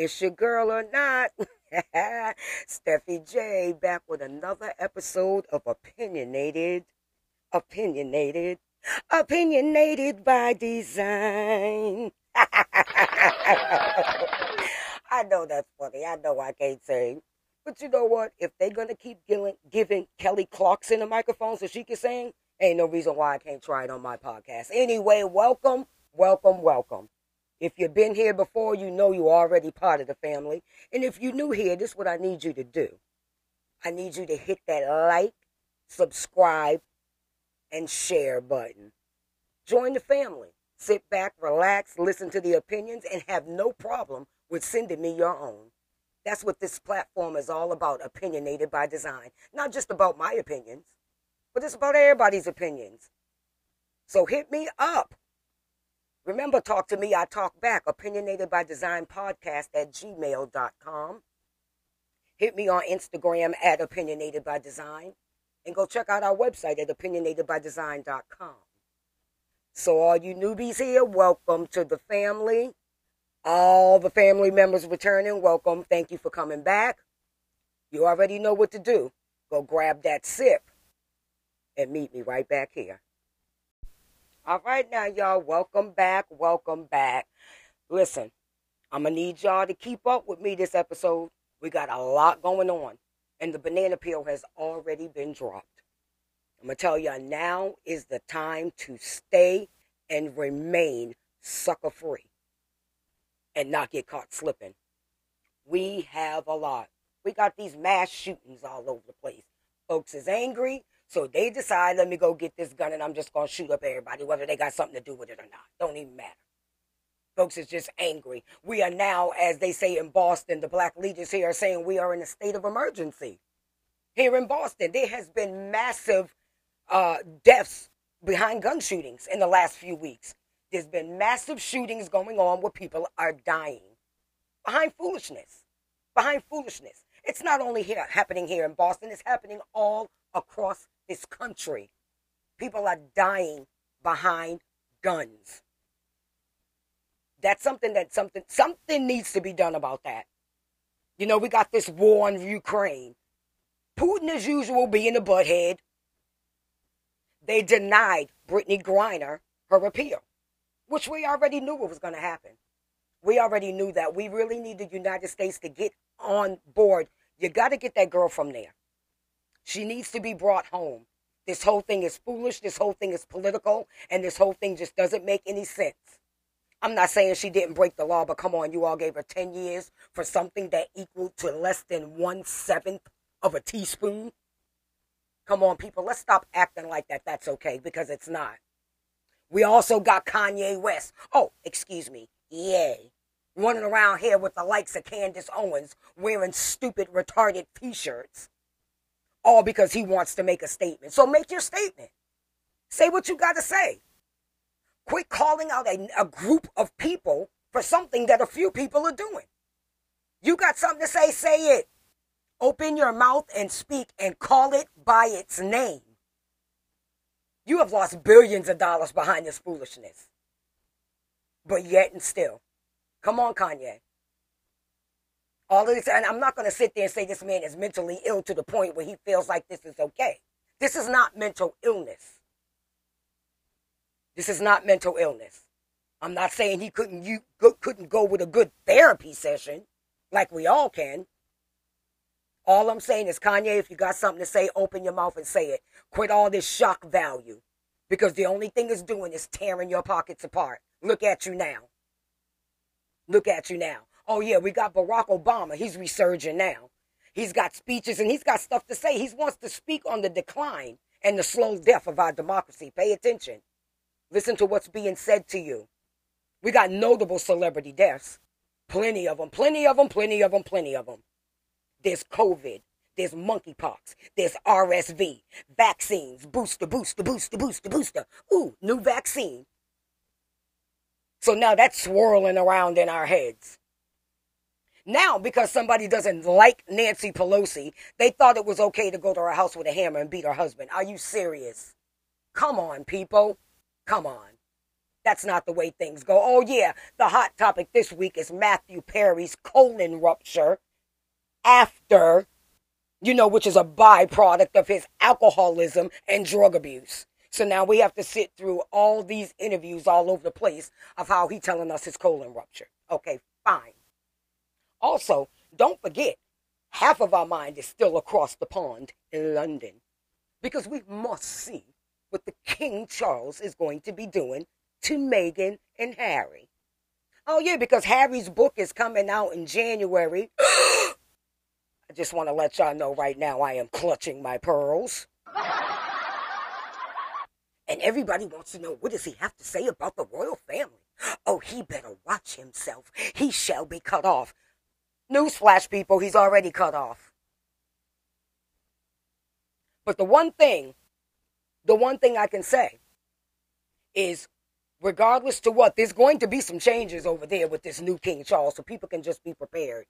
It's your girl or not? Steffi J back with another episode of Opinionated, Opinionated, Opinionated by Design. I know that's funny. I know I can't sing. But you know what? If they're going to keep giving, giving Kelly Clarkson a microphone so she can sing, ain't no reason why I can't try it on my podcast. Anyway, welcome, welcome, welcome. If you've been here before, you know you're already part of the family. And if you're new here, this is what I need you to do. I need you to hit that like, subscribe, and share button. Join the family. Sit back, relax, listen to the opinions, and have no problem with sending me your own. That's what this platform is all about, opinionated by design. Not just about my opinions, but it's about everybody's opinions. So hit me up. Remember, talk to me, I talk back. Opinionated by Design podcast at gmail.com. Hit me on Instagram at Opinionated by Design. And go check out our website at opinionatedbydesign.com. So, all you newbies here, welcome to the family. All the family members returning, welcome. Thank you for coming back. You already know what to do. Go grab that sip and meet me right back here. All right, now, y'all, welcome back. Welcome back. Listen, I'm going to need y'all to keep up with me this episode. We got a lot going on, and the banana peel has already been dropped. I'm going to tell y'all now is the time to stay and remain sucker free and not get caught slipping. We have a lot. We got these mass shootings all over the place. Folks is angry, so they decide, let me go get this gun and I'm just going to shoot up everybody, whether they got something to do with it or not. Don't even matter. Folks is just angry. We are now, as they say in Boston, the black leaders here are saying we are in a state of emergency. Here in Boston, there has been massive uh, deaths behind gun shootings in the last few weeks. There's been massive shootings going on where people are dying behind foolishness. Behind foolishness. It's not only here happening here in Boston, it's happening all across this country. People are dying behind guns. That's something that something something needs to be done about that. You know, we got this war on Ukraine. Putin, as usual, being a butthead. They denied Brittney Griner her appeal which we already knew what was going to happen. We already knew that. We really need the United States to get on board. You got to get that girl from there. She needs to be brought home. This whole thing is foolish. This whole thing is political. And this whole thing just doesn't make any sense. I'm not saying she didn't break the law, but come on, you all gave her 10 years for something that equaled to less than one seventh of a teaspoon. Come on, people, let's stop acting like that. That's okay because it's not. We also got Kanye West. Oh, excuse me. Yay. Running around here with the likes of Candace Owens wearing stupid, retarded t shirts. All because he wants to make a statement. So make your statement. Say what you got to say. Quit calling out a, a group of people for something that a few people are doing. You got something to say, say it. Open your mouth and speak and call it by its name. You have lost billions of dollars behind this foolishness. But yet and still. Come on, Kanye. All of this, and I'm not going to sit there and say this man is mentally ill to the point where he feels like this is okay. This is not mental illness. This is not mental illness. I'm not saying he couldn't you couldn't go with a good therapy session like we all can. All I'm saying is, Kanye, if you got something to say, open your mouth and say it. Quit all this shock value because the only thing it's doing is tearing your pockets apart. Look at you now. Look at you now. Oh, yeah, we got Barack Obama. He's resurging now. He's got speeches and he's got stuff to say. He wants to speak on the decline and the slow death of our democracy. Pay attention. Listen to what's being said to you. We got notable celebrity deaths. Plenty of them, plenty of them, plenty of them, plenty of them. There's COVID. There's monkeypox. There's RSV. Vaccines. Booster, booster, booster, booster, booster. Ooh, new vaccine. So now that's swirling around in our heads. Now, because somebody doesn't like Nancy Pelosi, they thought it was okay to go to her house with a hammer and beat her husband. Are you serious? Come on, people. Come on. That's not the way things go. Oh, yeah, the hot topic this week is Matthew Perry's colon rupture after, you know, which is a byproduct of his alcoholism and drug abuse. So now we have to sit through all these interviews all over the place of how he telling us his colon rupture. Okay, fine. Also, don't forget, half of our mind is still across the pond in London because we must see what the King Charles is going to be doing to Meghan and Harry. Oh, yeah, because Harry's book is coming out in January. I just want to let y'all know right now I am clutching my pearls. and everybody wants to know what does he have to say about the royal family? Oh, he better watch himself. He shall be cut off. Newsflash, people, he's already cut off. But the one thing, the one thing I can say is regardless to what, there's going to be some changes over there with this new King Charles, so people can just be prepared.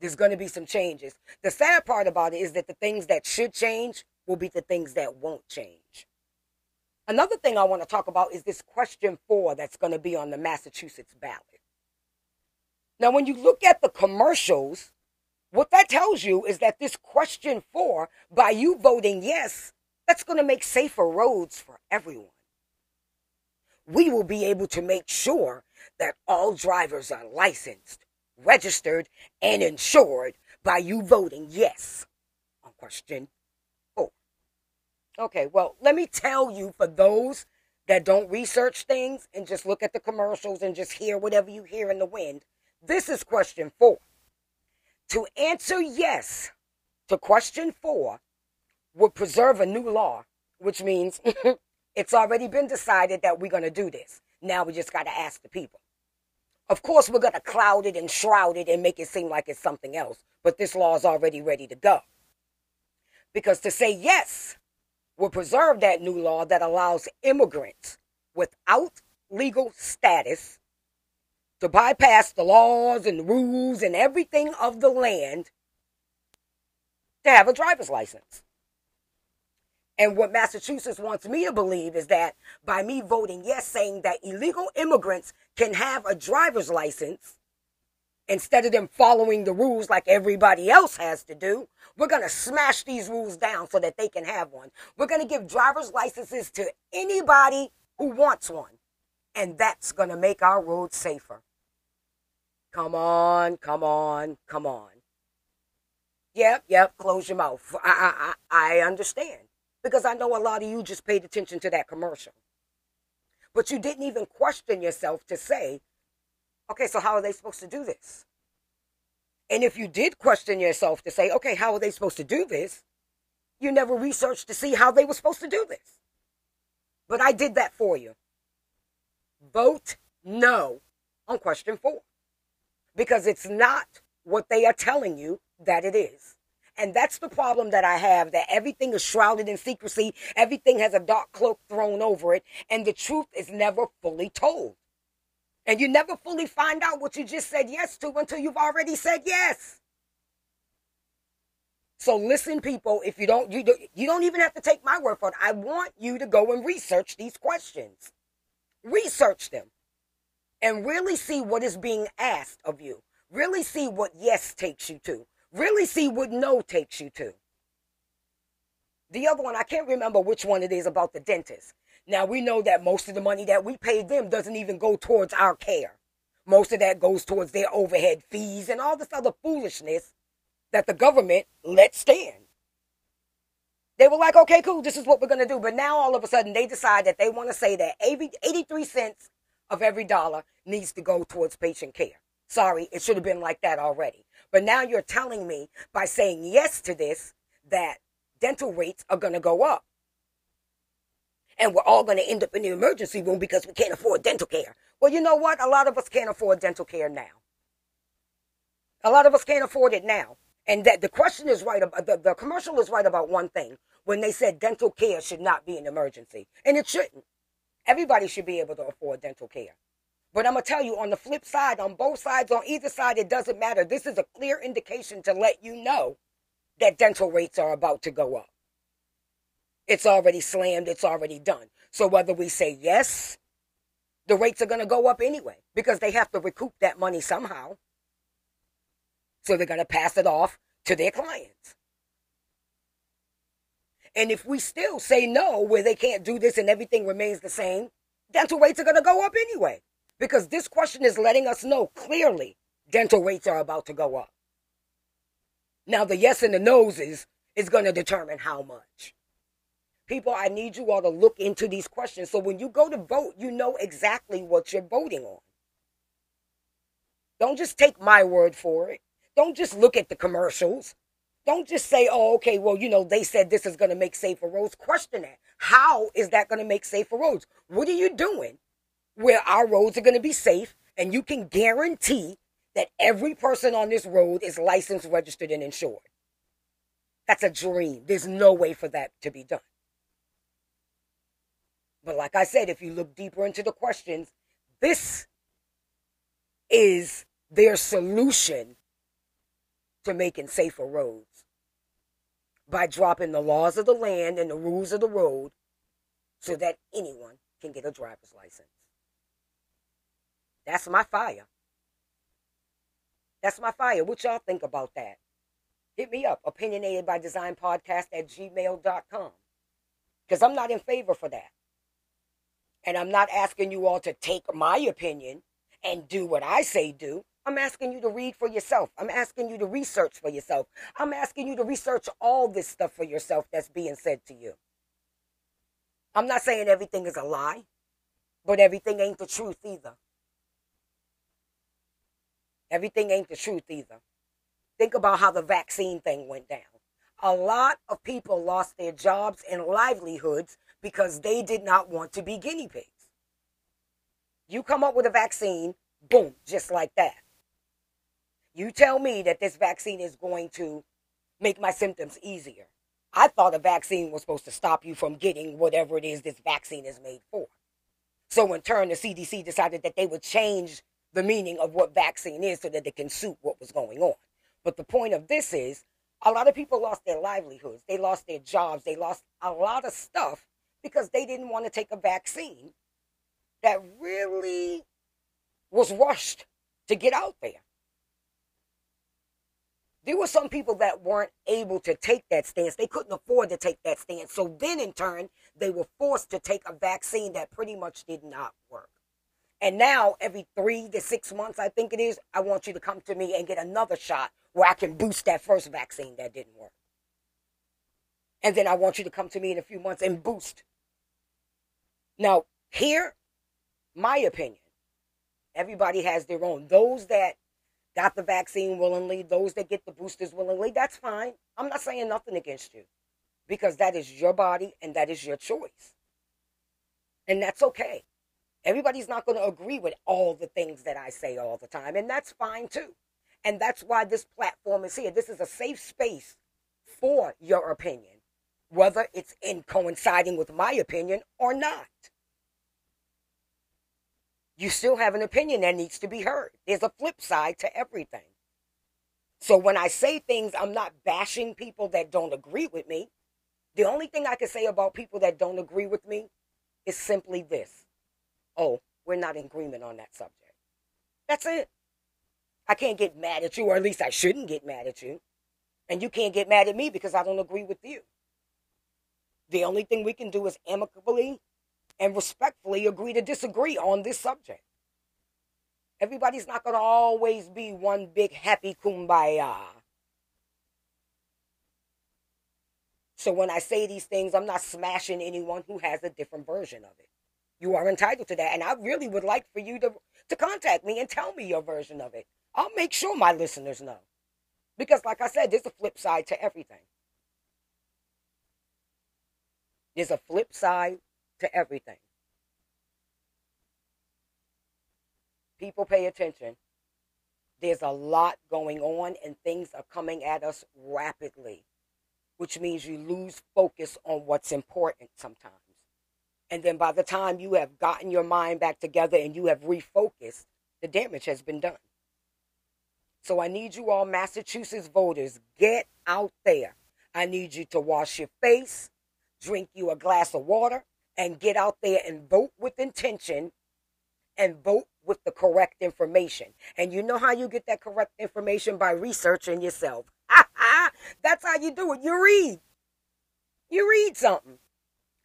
There's going to be some changes. The sad part about it is that the things that should change will be the things that won't change. Another thing I want to talk about is this question four that's going to be on the Massachusetts ballot. Now, when you look at the commercials, what that tells you is that this question four, by you voting yes, that's going to make safer roads for everyone we will be able to make sure that all drivers are licensed, registered, and insured by you voting yes on question four. Okay, well, let me tell you for those that don't research things and just look at the commercials and just hear whatever you hear in the wind, this is question four. To answer yes to question four would preserve a new law, which means It's already been decided that we're going to do this. Now we just got to ask the people. Of course, we're going to cloud it and shroud it and make it seem like it's something else, but this law is already ready to go. Because to say yes will preserve that new law that allows immigrants without legal status to bypass the laws and rules and everything of the land to have a driver's license. And what Massachusetts wants me to believe is that by me voting yes, saying that illegal immigrants can have a driver's license instead of them following the rules like everybody else has to do, we're going to smash these rules down so that they can have one. We're going to give driver's licenses to anybody who wants one. And that's going to make our roads safer. Come on, come on, come on. Yep, yep, close your mouth. I, I, I understand because I know a lot of you just paid attention to that commercial. But you didn't even question yourself to say, okay, so how are they supposed to do this? And if you did question yourself to say, okay, how are they supposed to do this? You never researched to see how they were supposed to do this. But I did that for you. Vote no on question four because it's not what they are telling you that it is. And that's the problem that I have that everything is shrouded in secrecy, everything has a dark cloak thrown over it, and the truth is never fully told. And you never fully find out what you just said yes to until you've already said yes. So listen, people, if you don't, you, don't, you don't even have to take my word for it. I want you to go and research these questions. Research them and really see what is being asked of you. Really see what yes takes you to really see what no takes you to. The other one, I can't remember which one it is about the dentist. Now, we know that most of the money that we pay them doesn't even go towards our care. Most of that goes towards their overhead fees and all this other foolishness that the government let stand. They were like, okay, cool, this is what we're going to do. But now all of a sudden they decide that they want to say that 83 cents of every dollar needs to go towards patient care. Sorry, it should have been like that already. But now you're telling me by saying yes to this that dental rates are going to go up. And we're all going to end up in the emergency room because we can't afford dental care. Well, you know what? A lot of us can't afford dental care now. A lot of us can't afford it now. And that the question is right about the, the commercial is right about one thing when they said dental care should not be an emergency. And it shouldn't. Everybody should be able to afford dental care. But I'm going to tell you on the flip side, on both sides, on either side, it doesn't matter. This is a clear indication to let you know that dental rates are about to go up. It's already slammed, it's already done. So whether we say yes, the rates are going to go up anyway because they have to recoup that money somehow. So they're going to pass it off to their clients. And if we still say no, where they can't do this and everything remains the same, dental rates are going to go up anyway. Because this question is letting us know clearly dental rates are about to go up. Now, the yes and the no's is, is going to determine how much. People, I need you all to look into these questions so when you go to vote, you know exactly what you're voting on. Don't just take my word for it. Don't just look at the commercials. Don't just say, oh, okay, well, you know, they said this is going to make safer roads. Question that. How is that going to make safer roads? What are you doing where our roads are going to be safe and you can guarantee that every person on this road is licensed, registered, and insured? That's a dream. There's no way for that to be done. But like I said, if you look deeper into the questions, this is their solution to making safer roads by dropping the laws of the land and the rules of the road so that anyone can get a driver's license. That's my fire. That's my fire. What y'all think about that? Hit me up, opinionated by design podcast at gmail.com. Because I'm not in favor for that. And I'm not asking you all to take my opinion and do what I say do. I'm asking you to read for yourself. I'm asking you to research for yourself. I'm asking you to research all this stuff for yourself that's being said to you. I'm not saying everything is a lie, but everything ain't the truth either. Everything ain't the truth either. Think about how the vaccine thing went down. A lot of people lost their jobs and livelihoods because they did not want to be guinea pigs. You come up with a vaccine, boom, just like that. You tell me that this vaccine is going to make my symptoms easier. I thought a vaccine was supposed to stop you from getting whatever it is this vaccine is made for. So, in turn, the CDC decided that they would change the meaning of what vaccine is so that they can suit what was going on. But the point of this is a lot of people lost their livelihoods, they lost their jobs, they lost a lot of stuff because they didn't want to take a vaccine that really was rushed to get out there there were some people that weren't able to take that stance. They couldn't afford to take that stance. So then, in turn, they were forced to take a vaccine that pretty much did not work. And now, every three to six months, I think it is, I want you to come to me and get another shot where I can boost that first vaccine that didn't work. And then I want you to come to me in a few months and boost. Now, here, my opinion, everybody has their own. Those that got the vaccine willingly, those that get the boosters willingly, that's fine. I'm not saying nothing against you because that is your body and that is your choice. And that's okay. Everybody's not going to agree with all the things that I say all the time, and that's fine too. And that's why this platform is here. This is a safe space for your opinion, whether it's in coinciding with my opinion or not you still have an opinion that needs to be heard. There's a flip side to everything. So when I say things, I'm not bashing people that don't agree with me. The only thing I can say about people that don't agree with me is simply this oh, we're not in agreement on that subject. That's it. I can't get mad at you, or at least I shouldn't get mad at you. And you can't get mad at me because I don't agree with you. The only thing we can do is amicably and respectfully agree to disagree on this subject. Everybody's not going to always be one big happy kumbaya. So when I say these things, I'm not smashing anyone who has a different version of it. You are entitled to that. And I really would like for you to, to contact me and tell me your version of it. I'll make sure my listeners know. Because, like I said, there's a flip side to everything. There's a flip side to everything. People pay attention. There's a lot going on and things are coming at us rapidly, which means you lose focus on what's important sometimes. And then by the time you have gotten your mind back together and you have refocused, the damage has been done. So I need you all, Massachusetts voters, get out there. I need you to wash your face, drink you a glass of water, and get out there and vote with intention and vote with the correct information. And you know how you get that correct information by researching yourself. That's how you do it. You read. You read something.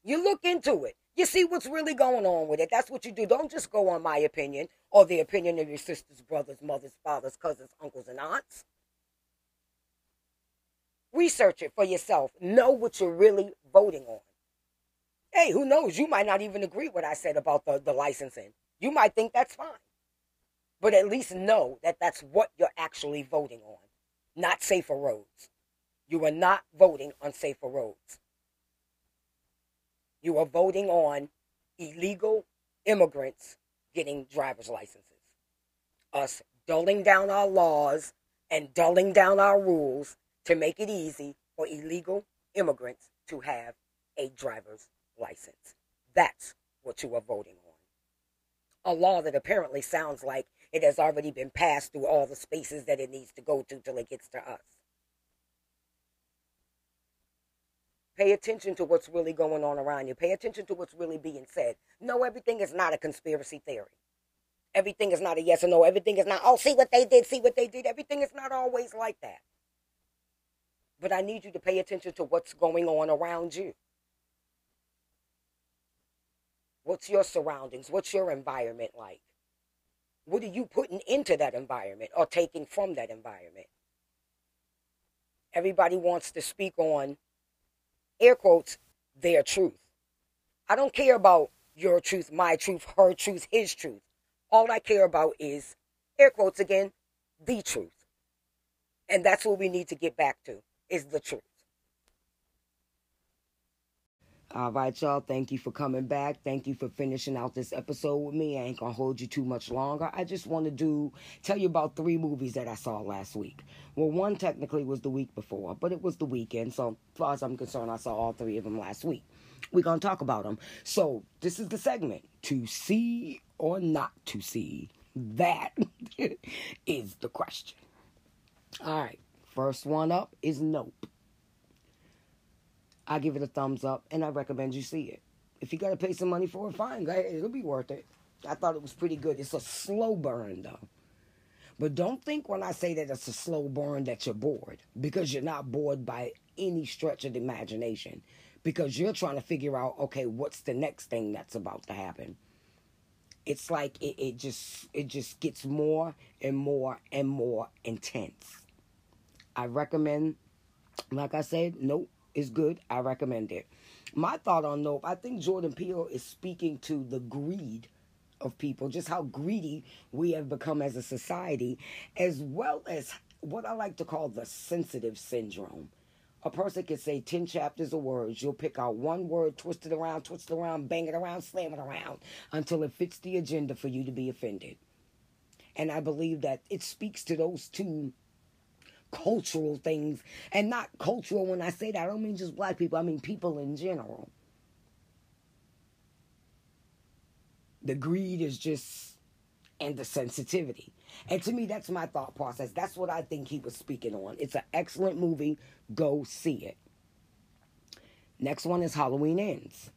You look into it. You see what's really going on with it. That's what you do. Don't just go on my opinion or the opinion of your sisters, brothers, mothers, fathers, cousins, uncles, and aunts. Research it for yourself. Know what you're really voting on. Hey, who knows? You might not even agree what I said about the, the licensing. You might think that's fine. But at least know that that's what you're actually voting on, not safer roads. You are not voting on safer roads. You are voting on illegal immigrants getting driver's licenses. Us dulling down our laws and dulling down our rules to make it easy for illegal immigrants to have a driver's license. That's what you are voting on. A law that apparently sounds like it has already been passed through all the spaces that it needs to go to till it gets to us. Pay attention to what's really going on around you. Pay attention to what's really being said. No, everything is not a conspiracy theory. Everything is not a yes or no. Everything is not, oh, see what they did, see what they did. Everything is not always like that. But I need you to pay attention to what's going on around you. What's your surroundings? What's your environment like? What are you putting into that environment or taking from that environment? Everybody wants to speak on air quotes, their truth. I don't care about your truth, my truth, her truth, his truth. All I care about is, air quotes again, the truth. And that's what we need to get back to, is the truth. All right, y'all. Thank you for coming back. Thank you for finishing out this episode with me. I ain't gonna hold you too much longer. I just want to do tell you about three movies that I saw last week. Well, one technically was the week before, but it was the weekend. So, as far as I'm concerned, I saw all three of them last week. We're gonna talk about them. So, this is the segment to see or not to see. That is the question. All right. First one up is Nope. I give it a thumbs up and I recommend you see it. If you got to pay some money for it, fine. It'll be worth it. I thought it was pretty good. It's a slow burn though. But don't think when I say that it's a slow burn that you're bored because you're not bored by any stretch of the imagination because you're trying to figure out okay what's the next thing that's about to happen it's like it, it just it just gets more and more and more intense i recommend like i said nope is good. I recommend it. My thought on Nope, I think Jordan Peele is speaking to the greed of people, just how greedy we have become as a society, as well as what I like to call the sensitive syndrome. A person can say 10 chapters of words. You'll pick out one word, twist it around, twist it around, bang it around, slam it around until it fits the agenda for you to be offended. And I believe that it speaks to those two cultural things. And not cultural when I say that, I don't mean just black people, I mean people in general. The greed is just, and the sensitivity. And to me, that's my thought process. That's what I think he was speaking on. It's an excellent movie. Go see it. Next one is Halloween Ends.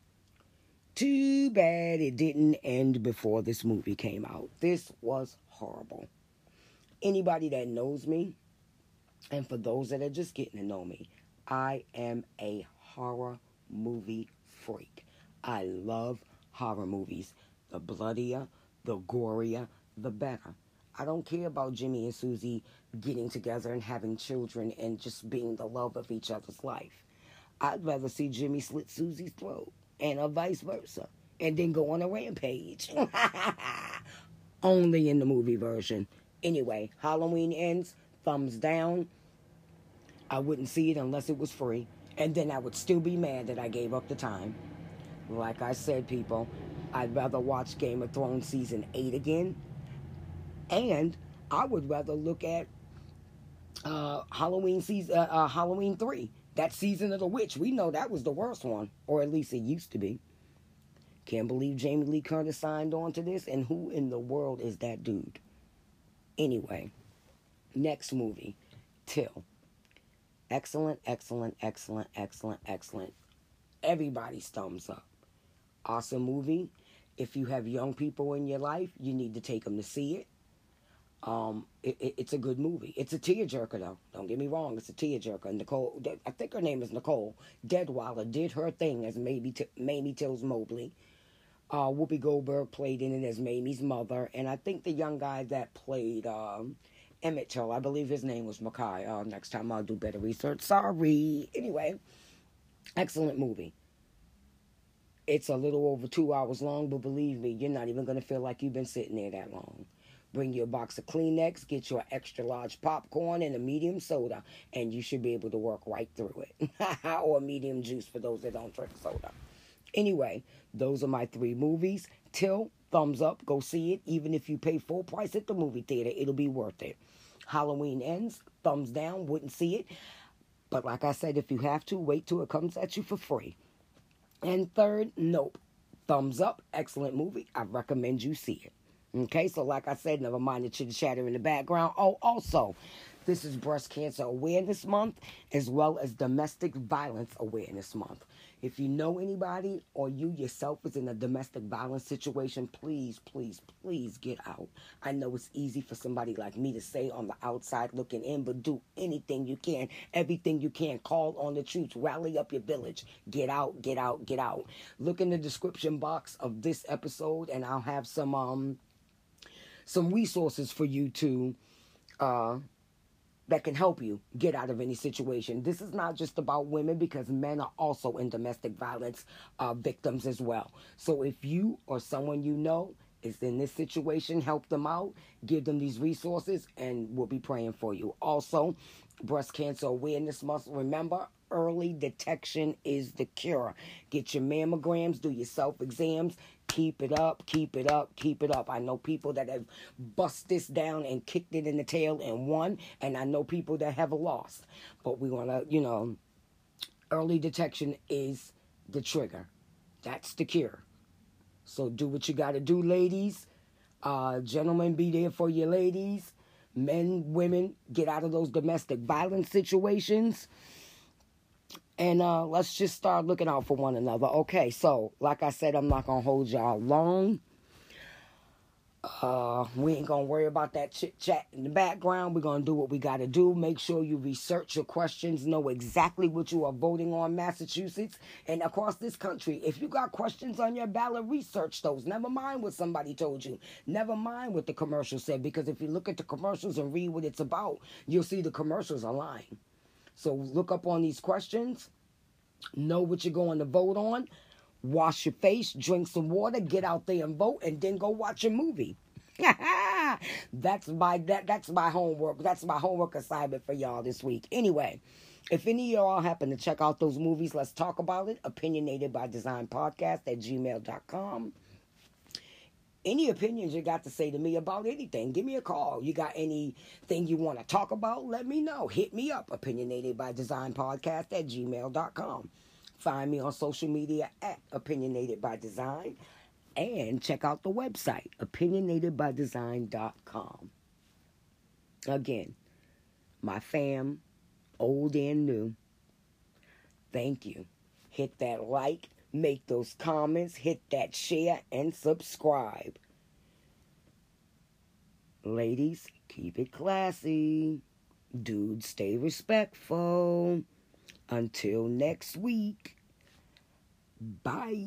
Too bad it didn't end before this movie came out. This was horrible. Anybody that knows me and for those that are just getting to know me, I am a horror movie freak. I love horror movies. The bloodier, the gorier, the better. I don't care about Jimmy and Susie getting together and having children and just being the love of each other's life. I'd rather see Jimmy slit Susie's throat and a vice versa and then go on a rampage. Only in the movie version. Anyway, Halloween ends thumbs down. I wouldn't see it unless it was free. And then I would still be mad that I gave up the time. Like I said, people, I'd rather watch Game of Thrones season 8 again. And I would rather look at uh, Halloween season, uh, uh, Halloween 3. That season of the witch. We know that was the worst one. Or at least it used to be. Can't believe Jamie Lee Curtis signed on to this. And who in the world is that dude? Anyway. Next movie, Till. Excellent, excellent, excellent, excellent, excellent. Everybody's thumbs up. Awesome movie. If you have young people in your life, you need to take them to see it. Um, it, it, it's a good movie. It's a tearjerker, though. Don't get me wrong. It's a tearjerker. Nicole, I think her name is Nicole Deadwyler, did her thing as Mamie, T- Mamie Tills Mobley. Uh, Whoopi Goldberg played in it as Mamie's mother, and I think the young guy that played um, Emmett Till, I believe his name was Mackay. Uh, next time I'll do better research. Sorry. Anyway, excellent movie. It's a little over two hours long, but believe me, you're not even going to feel like you've been sitting there that long. Bring your box of Kleenex, get your extra large popcorn and a medium soda, and you should be able to work right through it. or medium juice for those that don't drink soda. Anyway, those are my three movies. Till, thumbs up, go see it. Even if you pay full price at the movie theater, it'll be worth it. Halloween ends, thumbs down, wouldn't see it. But like I said, if you have to, wait till it comes at you for free. And third, nope. Thumbs up, excellent movie. I recommend you see it. Okay, so like I said, never mind the chitter chatter in the background. Oh, also, this is Breast Cancer Awareness Month as well as Domestic Violence Awareness Month. If you know anybody or you yourself is in a domestic violence situation, please, please, please get out. I know it's easy for somebody like me to say on the outside looking in, but do anything you can, everything you can. Call on the troops, rally up your village. Get out, get out, get out. Look in the description box of this episode, and I'll have some um some resources for you to uh that can help you get out of any situation. This is not just about women because men are also in domestic violence uh, victims as well. So if you or someone you know is in this situation, help them out, give them these resources, and we'll be praying for you. Also, breast cancer awareness month. Remember, early detection is the cure. Get your mammograms, do your self exams, keep it up, keep it up, keep it up. I know people that have bust this down and kicked it in the tail and won, and I know people that have lost. But we want to, you know, early detection is the trigger. That's the cure. So do what you got to do, ladies. Uh, gentlemen, be there for your ladies. Men, women, get out of those domestic violence situations and uh, let's just start looking out for one another. Okay, so like I said, I'm not gonna hold y'all long. Uh, we ain't gonna worry about that chit chat in the background. We're gonna do what we gotta do. Make sure you research your questions, know exactly what you are voting on, Massachusetts and across this country. If you got questions on your ballot, research those. Never mind what somebody told you. Never mind what the commercial said, because if you look at the commercials and read what it's about, you'll see the commercials are lying. So look up on these questions, know what you're going to vote on, wash your face, drink some water, get out there and vote, and then go watch a movie. that's my that that's my homework. That's my homework assignment for y'all this week. Anyway, if any of y'all happen to check out those movies, let's talk about it. Opinionated by Design Podcast at gmail.com any opinions you got to say to me about anything, give me a call. You got anything you want to talk about, let me know. Hit me up, opinionated by design podcast at gmail.com. Find me on social media at opinionated by design and check out the website, opinionatedbydesign.com. Again, my fam, old and new, thank you. Hit that like, Make those comments, hit that share, and subscribe. Ladies, keep it classy. Dudes, stay respectful. Until next week, bye.